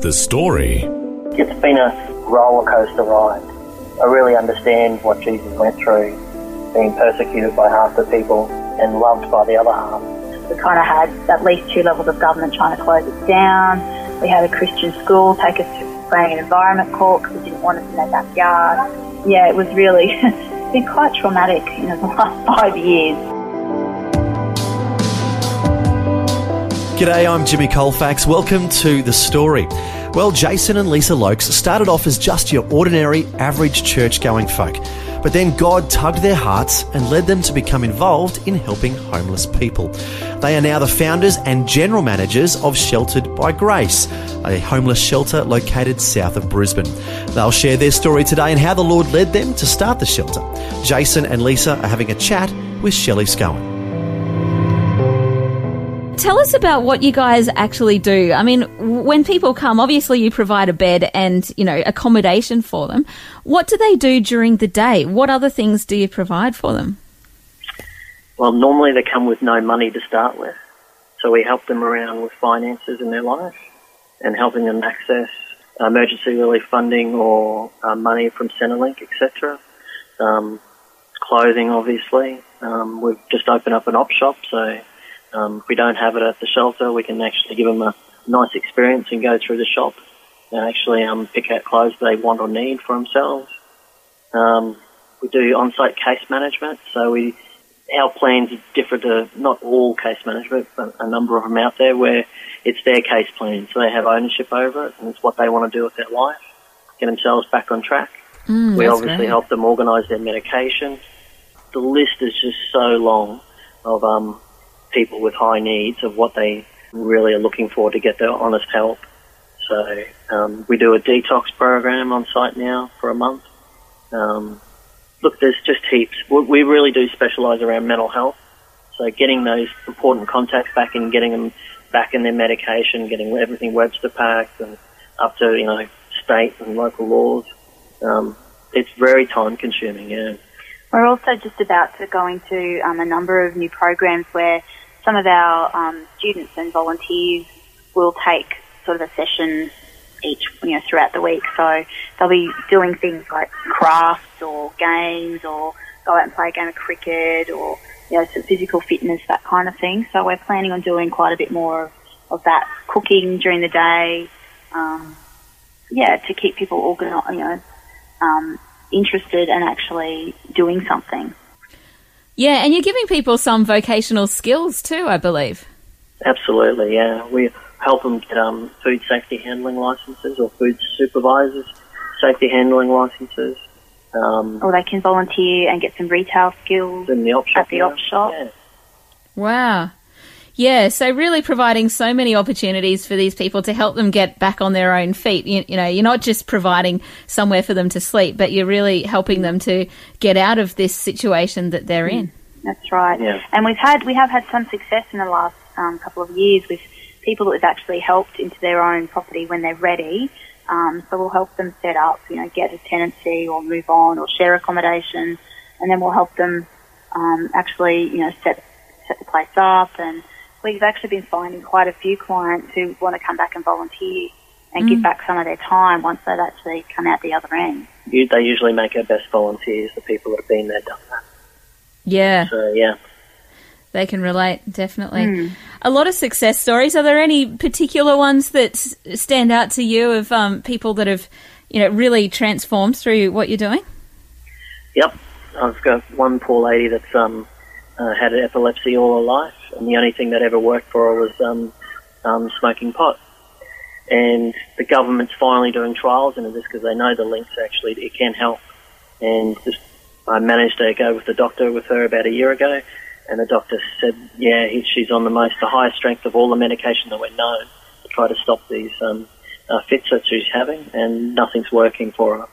The story. It's been a roller coaster ride. I really understand what Jesus went through, being persecuted by half the people and loved by the other half. We kind of had at least two levels of government trying to close it down. We had a Christian school take us to planning and environment court because they didn't want us in their backyard. Yeah, it was really, been quite traumatic, you know, the last five years. G'day, I'm Jimmy Colefax. Welcome to The Story. Well, Jason and Lisa Loakes started off as just your ordinary, average church going folk. But then God tugged their hearts and led them to become involved in helping homeless people. They are now the founders and general managers of Sheltered by Grace, a homeless shelter located south of Brisbane. They'll share their story today and how the Lord led them to start the shelter. Jason and Lisa are having a chat with Shelley Scowen. Tell us about what you guys actually do. I mean, when people come, obviously you provide a bed and, you know, accommodation for them. What do they do during the day? What other things do you provide for them? Well, normally they come with no money to start with. So we help them around with finances in their life and helping them access emergency relief funding or uh, money from Centrelink, etc. Um, clothing, obviously. Um, we've just opened up an op shop, so um, if we don't have it at the shelter, we can actually give them a nice experience and go through the shop and actually um, pick out clothes they want or need for themselves. Um, we do on-site case management, so we our plans differ to not all case management, but a number of them out there where it's their case plan, so they have ownership over it and it's what they want to do with their life, get themselves back on track. Mm, we obviously great. help them organise their medication. The list is just so long of um, people with high needs of what they really are looking for to get their honest help. So um, we do a detox program on site now for a month. Um, look, there's just heaps. We, really do specialise around mental health. So getting those important contacts back and getting them back in their medication, getting everything Webster packed and up to you know state and local laws. Um, it's very time consuming. Yeah. We're also just about to go into um, a number of new programs where some of our um, students and volunteers will take sort of a session each, you know, throughout the week. So they'll be doing things like crafts or games or go out and play a game of cricket or, you know, some physical fitness, that kind of thing. So we're planning on doing quite a bit more of, that cooking during the day. Um, yeah, to keep people organised, you know, um, interested and actually doing something. Yeah, and you're giving people some vocational skills too, I believe. Absolutely, yeah. We help them get um, food safety handling licenses or food supervisors safety handling licenses. Um, Or they can volunteer and get some retail skills. in the op shop. At the yeah. op shop. Yeah. Wow. Yeah, so really providing so many opportunities for these people to help them get back on their own feet. You, you know, you're not just providing somewhere for them to sleep, but you're really helping them to get out of this situation that they're in. That's right. Yeah. And we've had we have had some success in the last um, couple of years with people that we've actually helped into their own property when they're ready. Um, so we'll help them set up, you know, get a tenancy or move on or share accommodation, and then we'll help them um, actually, you know, set set the place up. And we've actually been finding quite a few clients who want to come back and volunteer and give back some of their time once they've actually come out the other end. You, they usually make our best volunteers, the people that have been there, done that. Yeah, So, yeah. they can relate, definitely. A lot of success stories. Are there any particular ones that stand out to you of um, people that have, you know, really transformed through what you're doing? Yep. I've got one poor lady that's um, uh, had epilepsy all her life, and the only thing that ever worked for her was um, um, smoking pot. And the government's finally doing trials into this because they know the links actually it can help. And just, I managed to go with the doctor with her about a year ago, and the doctor said, yeah, he, she's on the most, the highest strength of all the medication that we're known to try to stop these um, uh, fits that she's having, and nothing's working for her.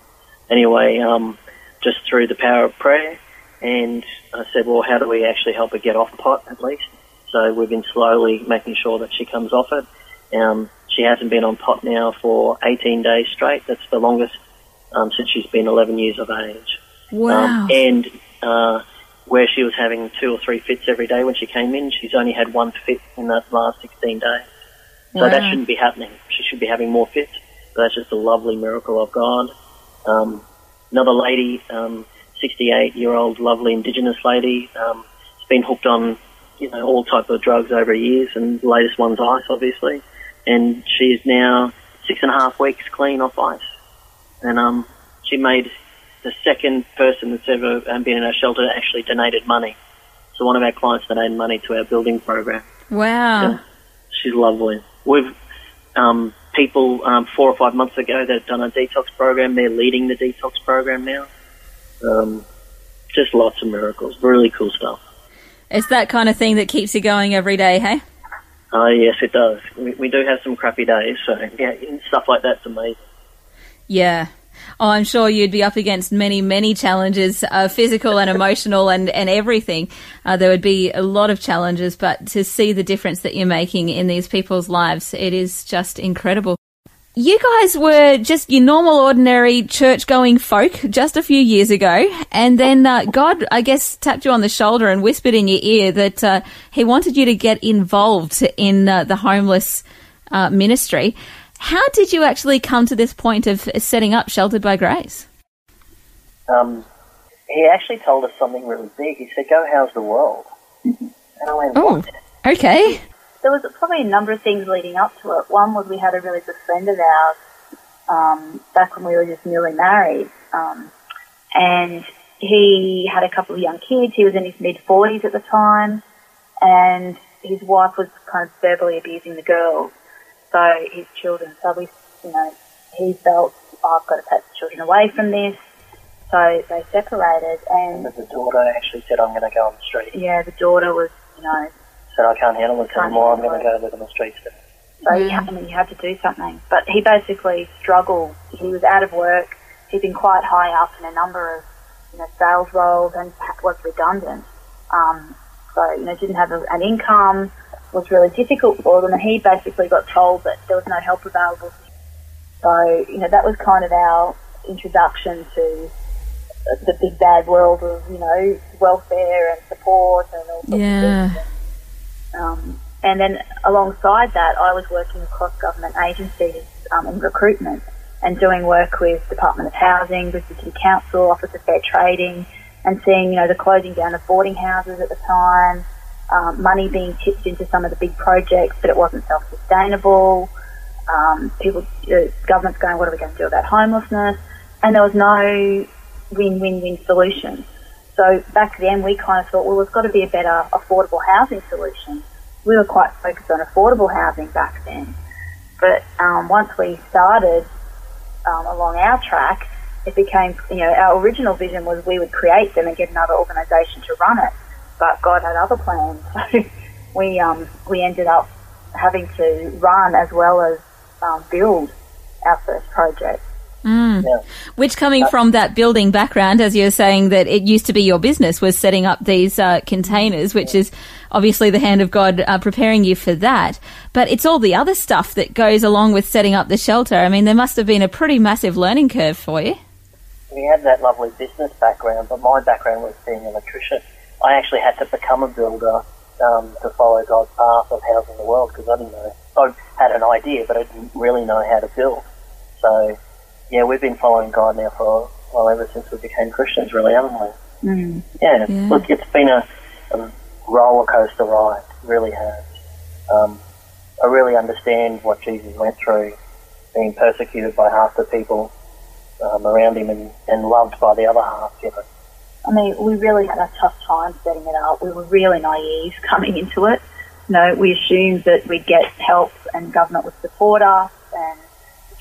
Anyway, um, just through the power of prayer, and I said, well, how do we actually help her get off pot at least? So we've been slowly making sure that she comes off it. Um, she hasn't been on pot now for 18 days straight. That's the longest um, since she's been 11 years of age. Wow. Um, and uh, where she was having two or three fits every day when she came in, she's only had one fit in that last 16 days. So Wow. that shouldn't be happening. She should be having more fits. But that's just a lovely miracle of God. Um, another lady, um, 68 year old lovely Indigenous lady, um, has been hooked on, you know, all type of drugs over years, and the latest one's ice, obviously. And she is now six and a half weeks clean off ice. And um, she made the second person that's ever um, been in our shelter actually donated money. So one of our clients donated money to our building program. Wow. Yeah. She's lovely. We've um, people um, four or five months ago that have done a detox program. They're leading the detox program now. Um, just lots of miracles. Really cool stuff. It's that kind of thing that keeps you going every day, hey? Oh yes, it does. We, we do have some crappy days, so yeah, stuff like that's amazing. Yeah. Oh, I'm sure you'd be up against many, many challenges, uh, physical and emotional and, and everything. Uh, there would be a lot of challenges, but to see the difference that you're making in these people's lives, it is just incredible. You guys were just your normal, ordinary church going folk just a few years ago, and then uh, God, I guess, tapped you on the shoulder and whispered in your ear that uh, He wanted you to get involved in uh, the homeless uh, ministry. How did you actually come to this point of setting up Sheltered by Grace? Um, he actually told us something really big. He said, "Go house the world." And I went, Oh, "What?" okay. There was probably a number of things leading up to it. One was we had a really good friend of ours um, back when we were just newly married, um, and he had a couple of young kids. He was in his mid forties at the time, and his wife was kind of verbally abusing the girls, so his children. So we, you know, he felt oh, I've got to take the children away from this. So they separated, and But the daughter actually said, "I'm going to go on the street." yeah, the daughter was, you know, Said, "I can't handle this anymore. I'm going to go live on the streets." now." So you, ha- I mean, you had to do something. But he basically struggled. He was out of work. He'd been quite high up in a number of you know sales roles and was redundant. Um, so you know didn't have a, an income. Was really difficult for them, and he basically got told that there was no help available. So you know that was kind of our introduction to the big bad world of you know welfare and support and all sorts Yeah. of things. Um, and then alongside that, I was working across government agencies um, in recruitment and doing work with Department of Housing, Brisbane City Council, Office of Fair Trading, and seeing you know the closing down of boarding houses at the time, um, money being tipped into some of the big projects, but it wasn't self-sustainable. Um, people, uh, governments going, what are we going to do about homelessness? And there was no win-win-win solution. So back then we kind of thought, well, there's got to be a better affordable housing solution. We were quite focused on affordable housing back then. But um, once we started um, along our track, it became, you know, our original vision was we would create them and get another organisation to run it. But God had other plans. So we, um, we ended up having to run as well as um, build our first project. Which, coming from that building background, as you were saying, that it used to be your business was setting up these uh, containers, which is obviously the hand of God uh, preparing you for that. But it's all the other stuff that goes along with setting up the shelter. I mean, there must have been a pretty massive learning curve for you. we had that lovely business background, but my background was being an electrician. I actually had to become a builder um, to follow God's path of housing the world because I didn't know. I had an idea, but I didn't really know how to build. So, yeah, we've been following God now for well ever since we became Christians, really, haven't we? Mm. Yeah, Yeah. look, it's been a, a roller coaster ride, really has. Um, I really understand what Jesus went through, being persecuted by half the people um, around him and, and loved by the other half. You know, I mean, we really had a tough time setting it up. We were really naive coming into it. You know, we assumed that we'd get help and government would support us and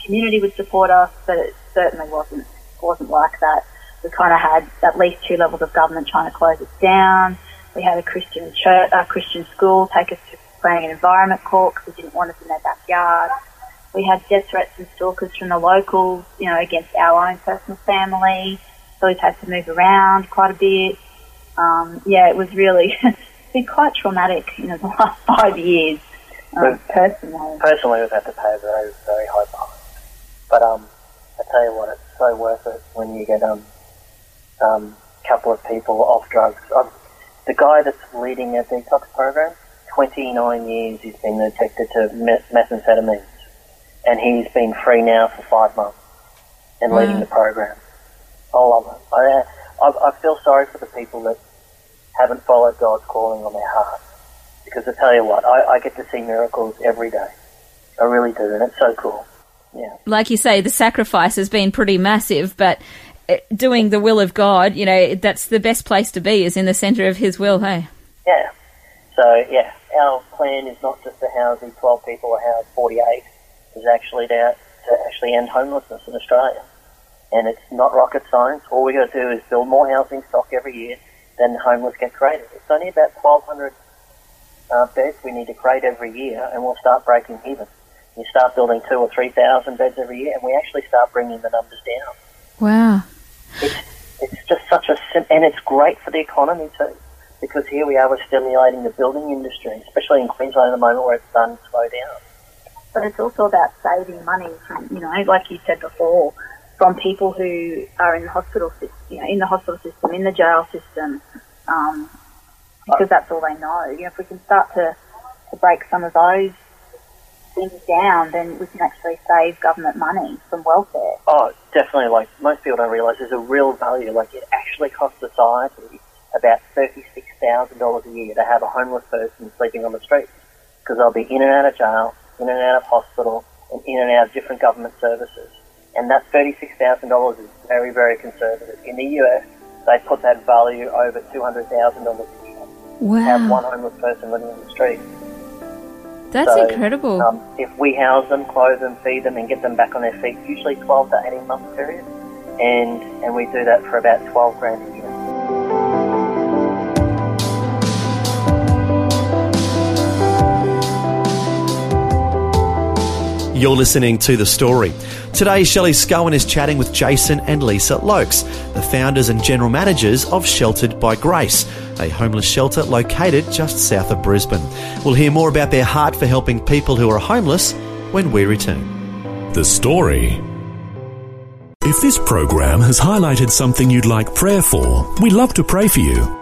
community would support us, but it certainly wasn't wasn't like that. We kind of had at least two levels of government trying to close us down. We had a Christian church, a Christian school take us to planning and environment court because we didn't want us in their backyard. we had death threats and stalkers from the locals, you know, against our own personal family. So we've had to move around quite a bit. Um, yeah, it was really it's been quite traumatic, you know, the last five years. Um, personally, Personally, we've had to pay a very, very high price. But um, I tell you what, it's so worth it when you get um, um, couple of people off drugs. Um, the guy that's leading a detox program, 29 years he's been addicted to meth- methamphetamines, and he's been free now for five months and leading the program. I love it. I, I, I feel sorry for the people that haven't followed God's calling on their heart. Because I tell you what, I, I get to see miracles every day. I really do, and it's so cool. Yeah. Like you say, the sacrifice has been pretty massive, but uh, doing the will of God, you know, that's the best place to be, is in the centre of His will, hey? Yeah. So, yeah, our plan is not just to house these 12 people or house 48. It's actually to, to actually end homelessness in Australia. And it's not rocket science. All we got to do is build more housing stock every year, then homeless get created. It's only about 1,200 uh, beds we need to create every year, and we'll start breaking even. You start building two or 3,000 beds every year, and we actually start bringing the numbers down. Wow. It's, it's just such a sim- and it's great for the economy too, because here we are, we're stimulating the building industry, especially in Queensland at the moment where it's starting to slow down. but it's also about saving money from, you know, like you said before, from people who are in the hospital system, you know, in the hospital system, in the jail system, um, because that's all they know. You know, if we can start to, to break some of those things down, then we can actually save government money from welfare. Oh, definitely. Like most people don't realise, there's a real value. Like it actually costs society about thirty-six thousand dollars a year to have a homeless person sleeping on the street because they'll be in and out of jail, in and out of hospital, and in and out of different government services. And that thirty-six thousand dollars is very, very conservative. In the US, they put that value over two hundred thousand dollars a year to have one homeless person living on the street. That's So, incredible. Um, if we house them, clothe them, feed them, and get them back on their feet, usually 12 to 18 month period, and and we do that for about 12 grand a You're listening to The Story. Today, Shelley Scowen is chatting with Jason and Lisa Loakes, the founders and general managers of Sheltered by Grace, a homeless shelter located just south of Brisbane. We'll hear more about their heart for helping people who are homeless when we return. The story. If this program has highlighted something you'd like prayer for, we'd love to pray for you.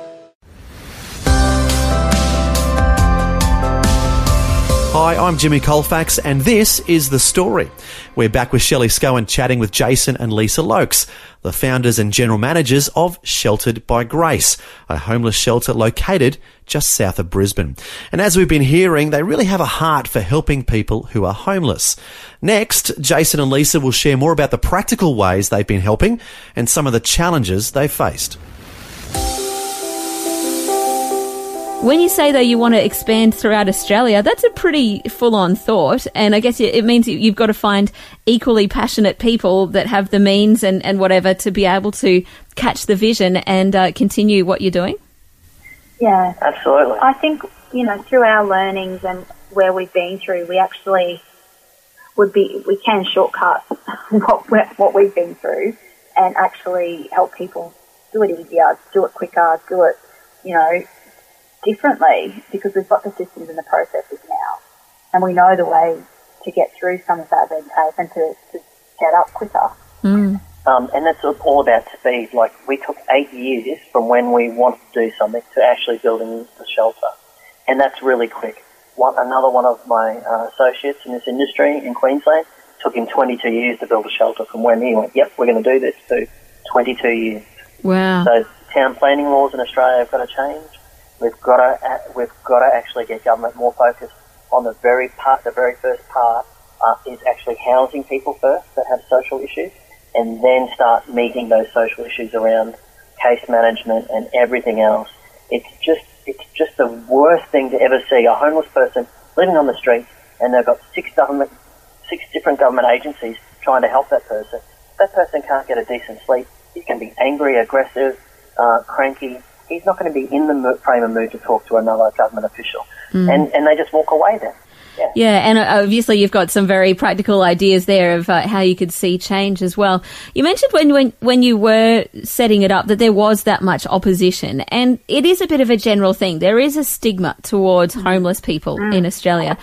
Hi, I'm Jimmy Colefax, and this is The Story. We're back with Shelley Scowen chatting with Jason and Lisa Loakes, the founders and general managers of Sheltered by Grace, a homeless shelter located just south of Brisbane. And as we've been hearing, they really have a heart for helping people who are homeless. Next, Jason and Lisa will share more about the practical ways they've been helping and some of the challenges they've faced. When you say though you want to expand throughout Australia, that's a pretty full-on thought, and I guess it it means you- you've got to find equally passionate people that have the means and, and whatever to be able to catch the vision and uh, continue what you're doing. Yeah, Absolutely. I think you know through our learnings and where we've been through, we actually would be we can shortcut what we- what we've been through and actually help people do it easier, do it quicker, do it you know differently because we've got the systems and the processes now, and we know the way to get through some of that red tape and to, to get up quicker. Um, and that's all about speed. Like we took eight years from when we wanted to do something to actually building the shelter, and that's really quick. One, another one of my uh, associates in this industry in Queensland took him 22 years to build a shelter from when he went, "Yep, we're going to do this." To 22 years. Wow. So town planning laws in Australia have got to change. We've got to we've got to actually get government more focused on the very part. The very first part uh, is actually housing people first that have social issues, and then start meeting those social issues around case management and everything else. It's just it's just the worst thing to ever see. A homeless person living on the street, and they've got six government six different government agencies trying to help that person. that person can't get a decent sleep, he can be angry, aggressive, uh, cranky. He's not going to be in the frame of mood to talk to another government official. And, and they just walk away then. Yeah. Yeah, and uh, obviously you've got some very practical ideas there of uh, how you could see change as well. You mentioned when, when when you were setting it up that there was that much opposition, and it is a bit of a general thing. There is a stigma towards homeless people in Australia.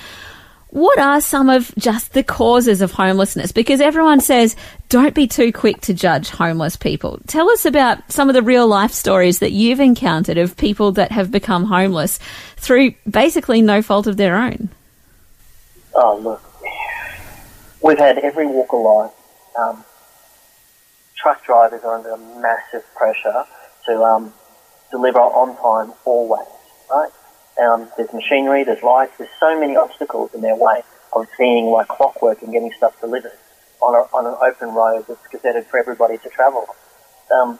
What are some of just the causes of homelessness? Because everyone says don't be too quick to judge homeless people. Tell us about some of the real life stories that you've encountered of people that have become homeless through basically no fault of their own. Oh, look. We've had every walk of life. Um, truck drivers are under massive pressure to um, deliver on time always, right? Um, there's machinery, there's lights, there's so many obstacles in their way of seeing like clockwork and getting stuff delivered on, a, on an open road that's gazetted for everybody to travel. Um,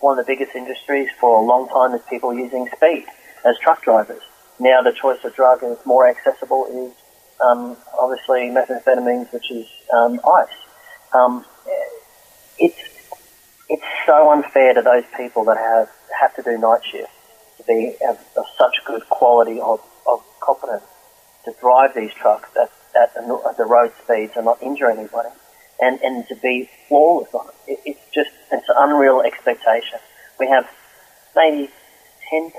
one of the biggest industries for a long time is people using speed as truck drivers. Now the choice of drug is more accessible is um, obviously methamphetamines, which is um, ice. Um, it's it's so unfair to those people that have have to do night shift to be of, such good quality of, of competence to drive these trucks at, at the road speeds and not injure anybody, and and to be flawless on it. it it's just it's an unreal expectation. We have maybe 10%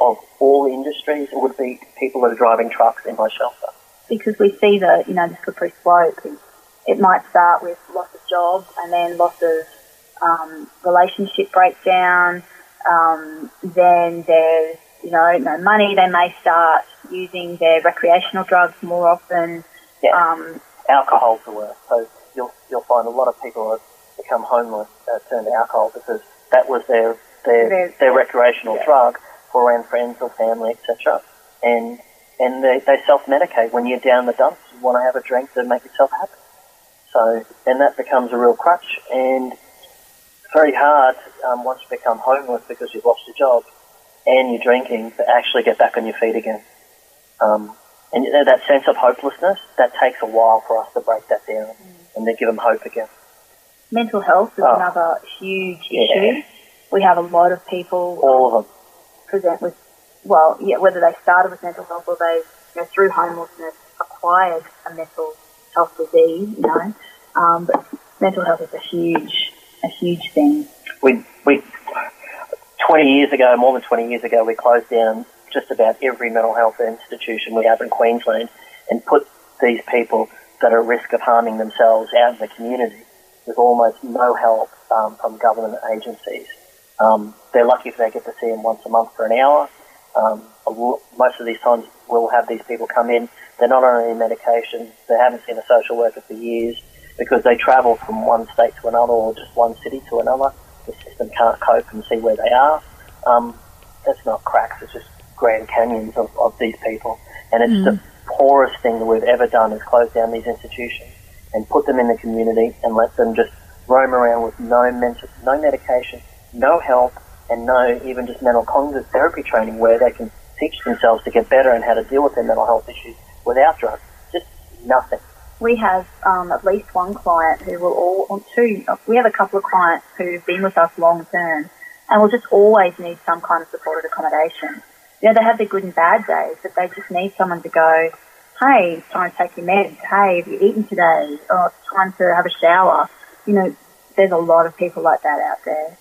of all industries would be people that are driving trucks in my shelter. because we see the you know the slippery slope. It might start with loss of jobs and then loss of um, relationship breakdown. Um, then there's you know no money. They may start using their recreational drugs more often. Yeah. Um, alcohol's the worst. So you'll you'll find a lot of people that become homeless uh, turn to alcohol because that was their their Their- their recreational yeah. drug for around friends or family, etc. And and they, they self medicate when you're down the dumps. You want to have a drink to make yourself happy. So and that becomes a real crutch, and very hard um, once you become homeless because you've lost your job and you're drinking to actually get back on your feet again. Um, and you know, that sense of hopelessness, that takes a while for us to break that down and then give them hope again. mental health is Oh. another huge Yeah. issue. We have a lot of people All of them. present with, well, yeah, whether they started with mental health or they, you know, through homelessness, acquired a mental health disease, you know. Um, but mental health is a huge, a huge thing. We, we, 20 years ago, more than 20 years ago, we closed down just about every mental health institution we have in Queensland and put these people that are at risk of harming themselves out in the community with almost no help um, from government agencies. Um, they're lucky if they get to see them once a month for an hour. Um, most of these times we'll have these people come in. They're not on any medication. They haven't seen a social worker for years because they travel from one state to another or just one city to another. The system can't cope and see where they are. Um, that's not cracks. It's just Grand Canyons of, of these people. And it's the poorest thing that we've ever done is close down these institutions and put them in the community and let them just roam around with no mental, no medication, no help, and no even just mental cognitive therapy training where they can teach themselves to get better and how to deal with their mental health issues without drugs. Just nothing. We have um, at least one client who will all, or two, we have a couple of clients who've been with us long term and will just always need some kind of supported accommodation. You know, they have their good and bad days, but they just need someone to go, hey, it's time to take your meds. Hey, have you eaten today? Oh, it's time to have a shower. You know, there's a lot of people like that out there.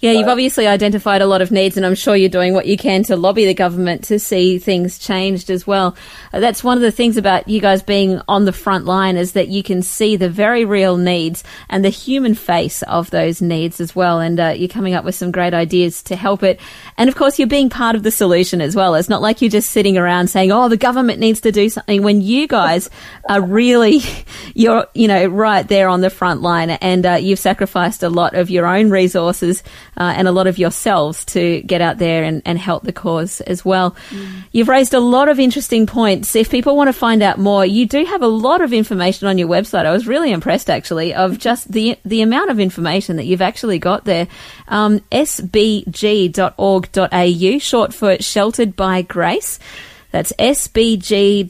Yeah, you've obviously identified a lot of needs, and I'm sure you're doing what you can to lobby the government to see things changed as well. Uh, that's one of the things about you guys being on the front line is that you can see the very real needs and the human face of those needs as well. And uh, you're coming up with some great ideas to help it. And of course, you're being part of the solution as well. It's not like you're just sitting around saying, "Oh, the government needs to do something." When you guys are really, you're you know right there on the front line, and uh, you've sacrificed a lot of your own resources uh, and a lot of yourselves to get out there and, and help the cause as well. You've raised a lot of interesting points. If people want to find out more, you do have a lot of information on your website. I was really impressed actually of just the the amount of information that you've actually got there. Um, sbg.org.au, short for Sheltered by Grace. That's sbg.org.au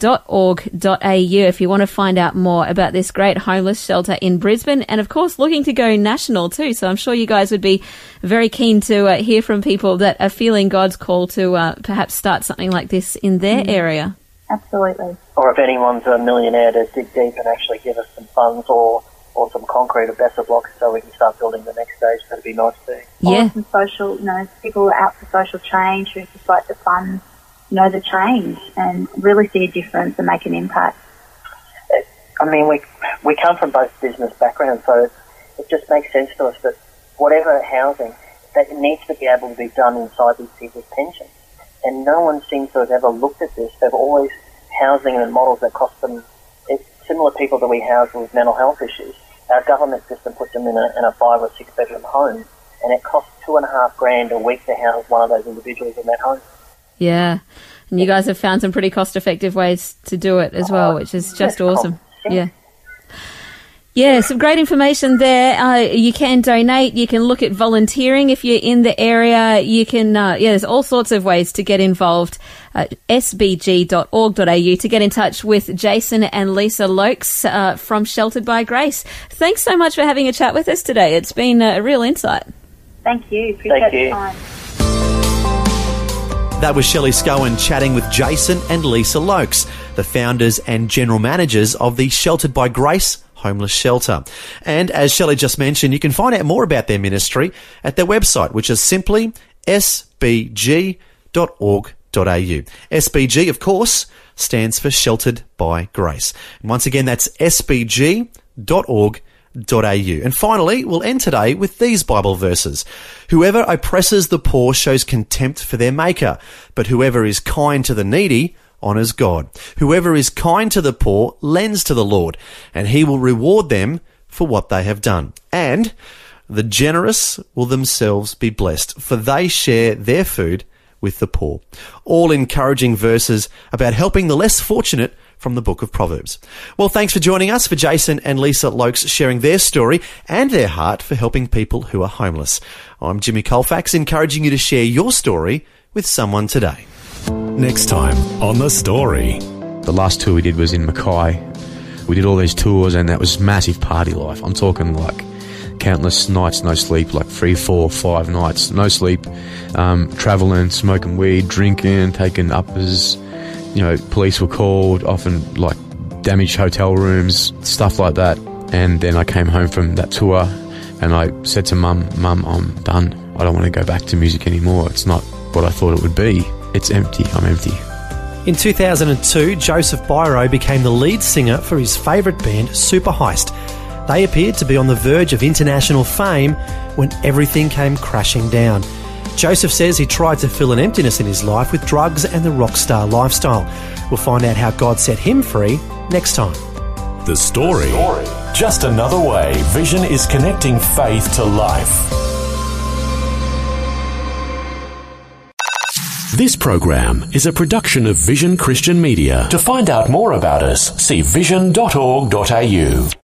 if you want to find out more about this great homeless shelter in Brisbane. And of course, looking to go national too. So I'm sure you guys would be very keen to uh, hear from people that are feeling God's call to uh, perhaps start something like this in their Mm. area. Absolutely. Or if anyone's a millionaire to dig deep and actually give us some funds or, or some concrete or better blocks so we can start building the next stage, that'd be nice too. Yeah. Or some social, you know, people out for social change who just like to fund, you know, the change and really see a difference and make an impact. I mean, we we come from both business backgrounds, so it, just makes sense to us that whatever housing, that needs to be able to be done inside these people's pensions. And no one seems to have ever looked at this. They've always housing and models that cost them. It's similar people that we house with mental health issues. Our government system puts them in a, in a five or six bedroom home, and it costs two and a half grand a week to house one of those individuals in that home. Yeah. And you guys have found some pretty cost effective ways to do it as well, which is just awesome. Yeah. Yeah, some great information there. Uh, you can donate. You can look at volunteering if you're in the area. You can, uh, yeah, there's all sorts of ways to get involved. Uh, sbg.org.au to get in touch with Jason and Lisa Loakes uh, from Sheltered by Grace. Thanks so much for having a chat with us today. It's been a real insight. Thank you. Appreciate Thank the you. That was Shelley Scowen chatting with Jason and Lisa Loakes, the founders and general managers of the Sheltered by Grace homeless shelter. And as Shelley just mentioned, you can find out more about their ministry at their website, which is simply sbg.org.au. SBG, of course, stands for Sheltered by Grace. And once again, that's sbg.org.au. And finally, we'll end today with these Bible verses. Whoever oppresses the poor shows contempt for their maker, but whoever is kind to the needy honours God. Whoever is kind to the poor lends to the Lord, and he will reward them for what they have done. And the generous will themselves be blessed, for they share their food with the poor. All encouraging verses about helping the less fortunate from the book of Proverbs. Well, thanks for joining us for Jason and Lisa Loakes sharing their story and their heart for helping people who are homeless. I'm Jimmy Colefax, encouraging you to share your story with someone today. Next time on The Story. The last tour we did was in Mackay. We did all these tours, and that was massive party life. I'm talking like countless nights, no sleep, like three, four, five nights, no sleep, um, traveling, smoking weed, drinking, taking uppers. You know, police were called, often like damaged hotel rooms, stuff like that. And then I came home from that tour, and I said to mum, "Mum, I'm done. I don't want to go back to music anymore. It's not what I thought it would be. It's empty. I'm empty." In 2002, Joseph Byro became the lead singer for his favourite band, Superheist. They appeared to be on the verge of international fame when everything came crashing down. Joseph says he tried to fill an emptiness in his life with drugs and the rock star lifestyle. We'll find out how God set him free next time. The Story. Just another way Vision is connecting faith to life. This program is a production of Vision Christian Media. To find out more about us, see vision.org.au.